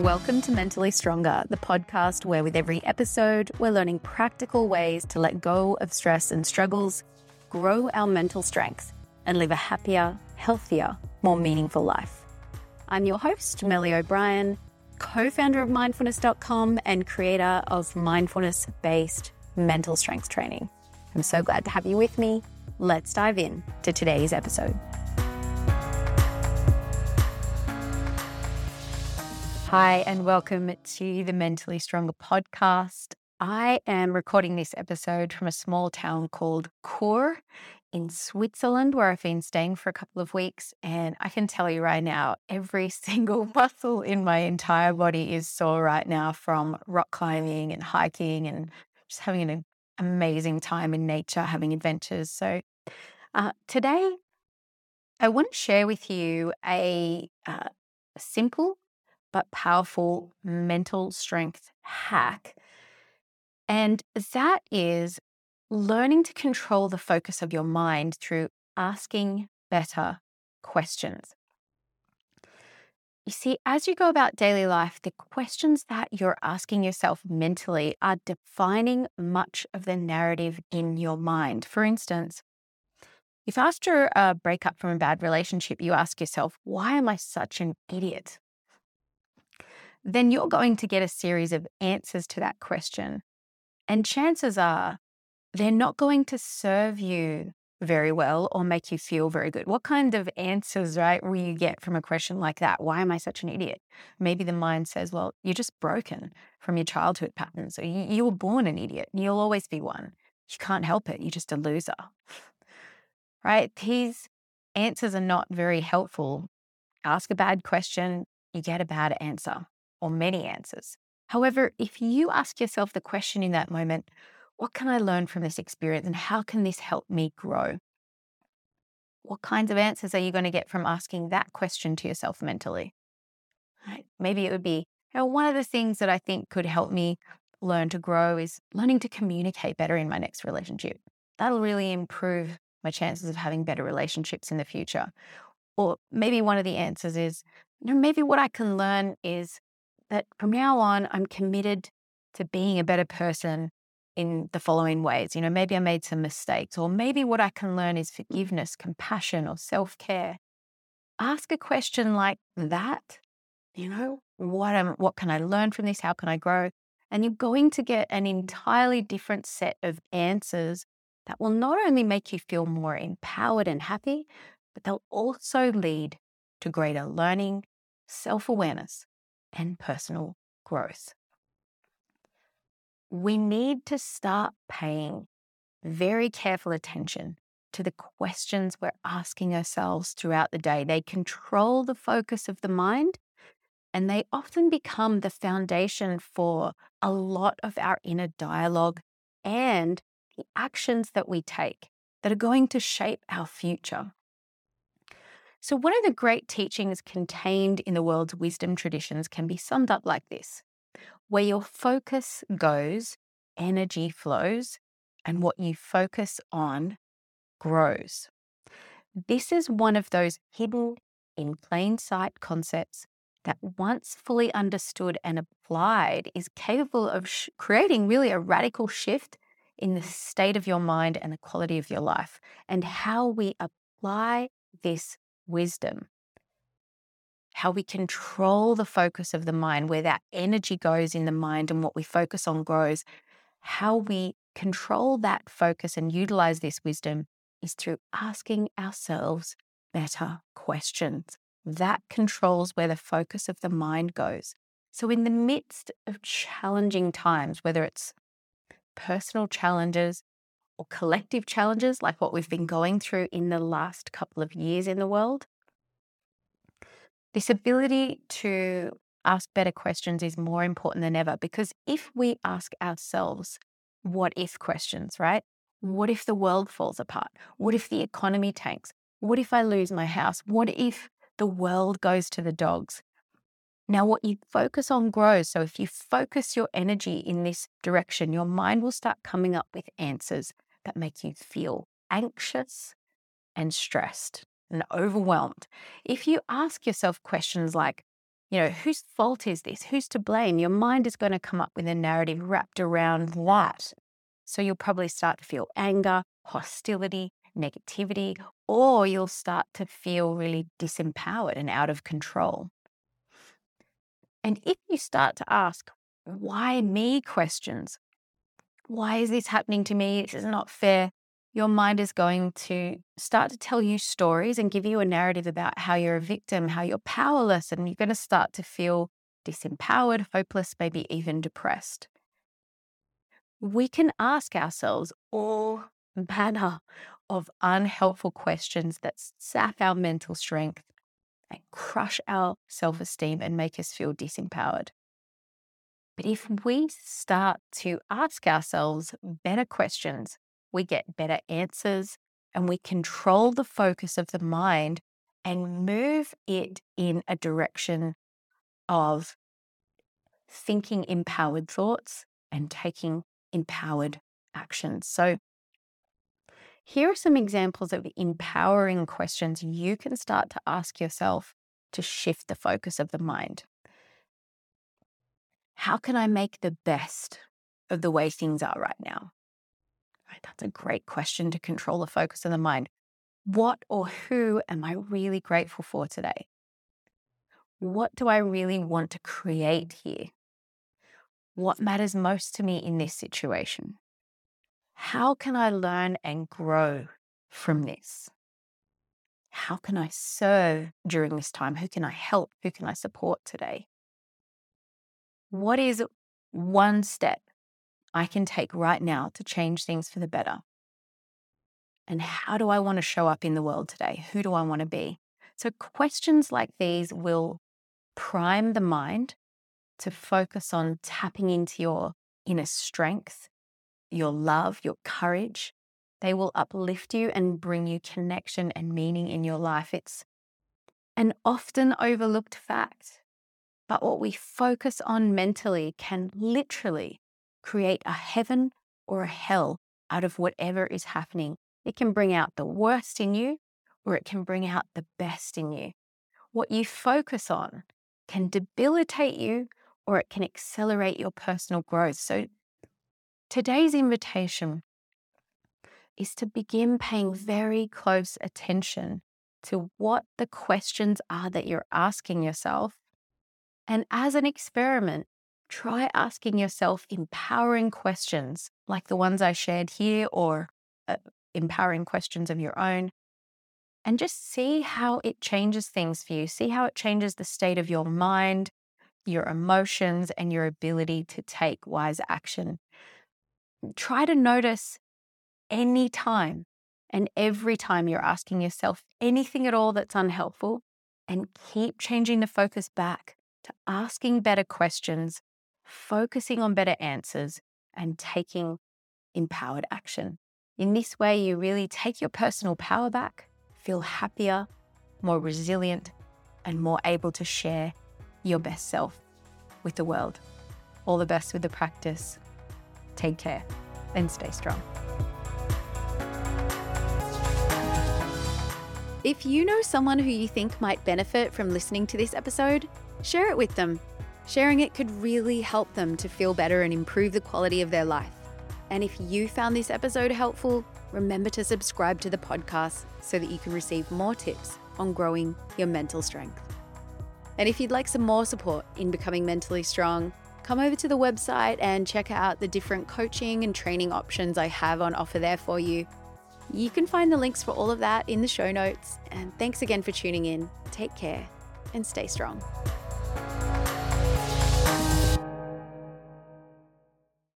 Welcome to Mentally Stronger, the podcast where with every episode, we're learning practical ways to let go of stress and struggles, grow our mental strength, and live a happier, healthier, more meaningful life. I'm your host, Melli O'Brien, co founder of mindfulness.com and creator of mindfulness based mental strength training. I'm so glad to have you with me. Let's dive in to today's episode. Hi, and welcome to the Mentally Stronger podcast. I am recording this episode from a small town called Chur in Switzerland, where I've been staying for a couple of weeks. And I can tell you right now, every single muscle in my entire body is sore right now from rock climbing and hiking and just having an amazing time in nature, having adventures. So, uh, today I want to share with you a, uh, simple but powerful mental strength hack. And that is learning to control the focus of your mind through asking better questions. You see, as you go about daily life, the questions that you're asking yourself mentally are defining much of the narrative in your mind. For instance, if after a breakup from a bad relationship, you ask yourself, why am I such an idiot? Then you're going to get a series of answers to that question. And chances are they're not going to serve you very well or make you feel very good. What kind of answers, right, will you get from a question like that? Why am I such an idiot? Maybe the mind says, well, you're just broken from your childhood patterns. You, you were born an idiot and you'll always be one. You can't help it. You're just a loser. Right? These answers are not very helpful. Ask a bad question, you get a bad answer or many answers. However, if you ask yourself the question in that moment, what can I learn from this experience and how can this help me grow? What kinds of answers are you going to get from asking that question to yourself mentally? Right? Maybe it would be, you know, one of the things that I think could help me learn to grow is learning to communicate better in my next relationship. That'll really improve my chances of having better relationships in the future. Or maybe one of the answers is, you know, maybe what I can learn is that from now on, I'm committed to being a better person in the following ways. You know, maybe I made some mistakes, or maybe what I can learn is forgiveness, compassion, or self care. Ask a question like that. You know, what am, what can I learn from this? How can I grow? And you're going to get an entirely different set of answers that will not only make you feel more empowered and happy, but they'll also lead to greater learning, self awareness, and personal growth. We need to start paying very careful attention to the questions we're asking ourselves throughout the day. They control the focus of the mind and they often become the foundation for a lot of our inner dialogue and the actions that we take that are going to shape our future. So, one of the great teachings contained in the world's wisdom traditions can be summed up like this where your focus goes, energy flows, and what you focus on grows. This is one of those hidden in plain sight concepts that, once fully understood and applied, is capable of sh- creating really a radical shift in the state of your mind and the quality of your life, and how we apply this wisdom. How we control the focus of the mind, where that energy goes in the mind and what we focus on grows. How we control that focus and utilize this wisdom is through asking ourselves better questions. That controls where the focus of the mind goes. So, in the midst of challenging times, whether it's personal challenges, or collective challenges like what we've been going through in the last couple of years in the world, this ability to ask better questions is more important than ever because if we ask ourselves what if questions, right? What if the world falls apart? What if the economy tanks? What if I lose my house? What if the world goes to the dogs? Now, what you focus on grows. So, if you focus your energy in this direction, your mind will start coming up with answers that make you feel anxious and stressed and overwhelmed. If you ask yourself questions like, You know, whose fault is this? Who's to blame? Your mind is going to come up with a narrative wrapped around that. So you'll probably start to feel anger, hostility, negativity, or you'll start to feel really disempowered and out of control. And if you start to ask, why me questions, why is this happening to me? This is not fair. Your mind is going to start to tell you stories and give you a narrative about how you're a victim, how you're powerless, and you're going to start to feel disempowered, hopeless, maybe even depressed. We can ask ourselves all manner of unhelpful questions that sap our mental strength and crush our self esteem and make us feel disempowered. But if we start to ask ourselves better questions, we get better answers and we control the focus of the mind and move it in a direction of thinking empowered thoughts and taking empowered actions. So, here are some examples of empowering questions you can start to ask yourself to shift the focus of the mind. How can I make the best of the way things are right now? That's a great question to control the focus of the mind. What or who am I really grateful for today? What do I really want to create here? What matters most to me in this situation? How can I learn and grow from this? How can I serve during this time? Who can I help? Who can I support today? What is one step I can take right now to change things for the better? And how do I want to show up in the world today? Who do I want to be? So, questions like these will prime the mind to focus on tapping into your inner strength, your love, your courage. They will uplift you and bring you connection and meaning in your life. It's an often overlooked fact but what we focus on mentally can literally create a heaven or a hell out of whatever is happening. It can bring out the worst in you or it can bring out the best in you. What you focus on can debilitate you or it can accelerate your personal growth. So, today's invitation is to begin paying very close attention to what the questions are that you're asking yourself and as an experiment, try asking yourself empowering questions like the ones I shared here or uh, empowering questions of your own. And just see how it changes things for you. See how it changes the state of your mind, your emotions, and your ability to take wise action. Try to notice any time and every time you're asking yourself anything at all that's unhelpful and keep changing the focus back asking better questions, focusing on better answers, and taking empowered action. In this way, you really take your personal power back, feel happier, more resilient, and more able to share your best self with the world. All the best with the practice. Take care and stay strong. If you know someone who you think might benefit from listening to this episode, share it with them. Sharing it could really help them to feel better and improve the quality of their life. And if you found this episode helpful, remember to subscribe to the podcast so that you can receive more tips on growing your mental strength. And if you'd like some more support in becoming mentally strong, come over to the website and check out the different coaching and training options I have on offer there for you. You can find the links for all of that in the show notes. And thanks again for tuning in. Take care and stay strong.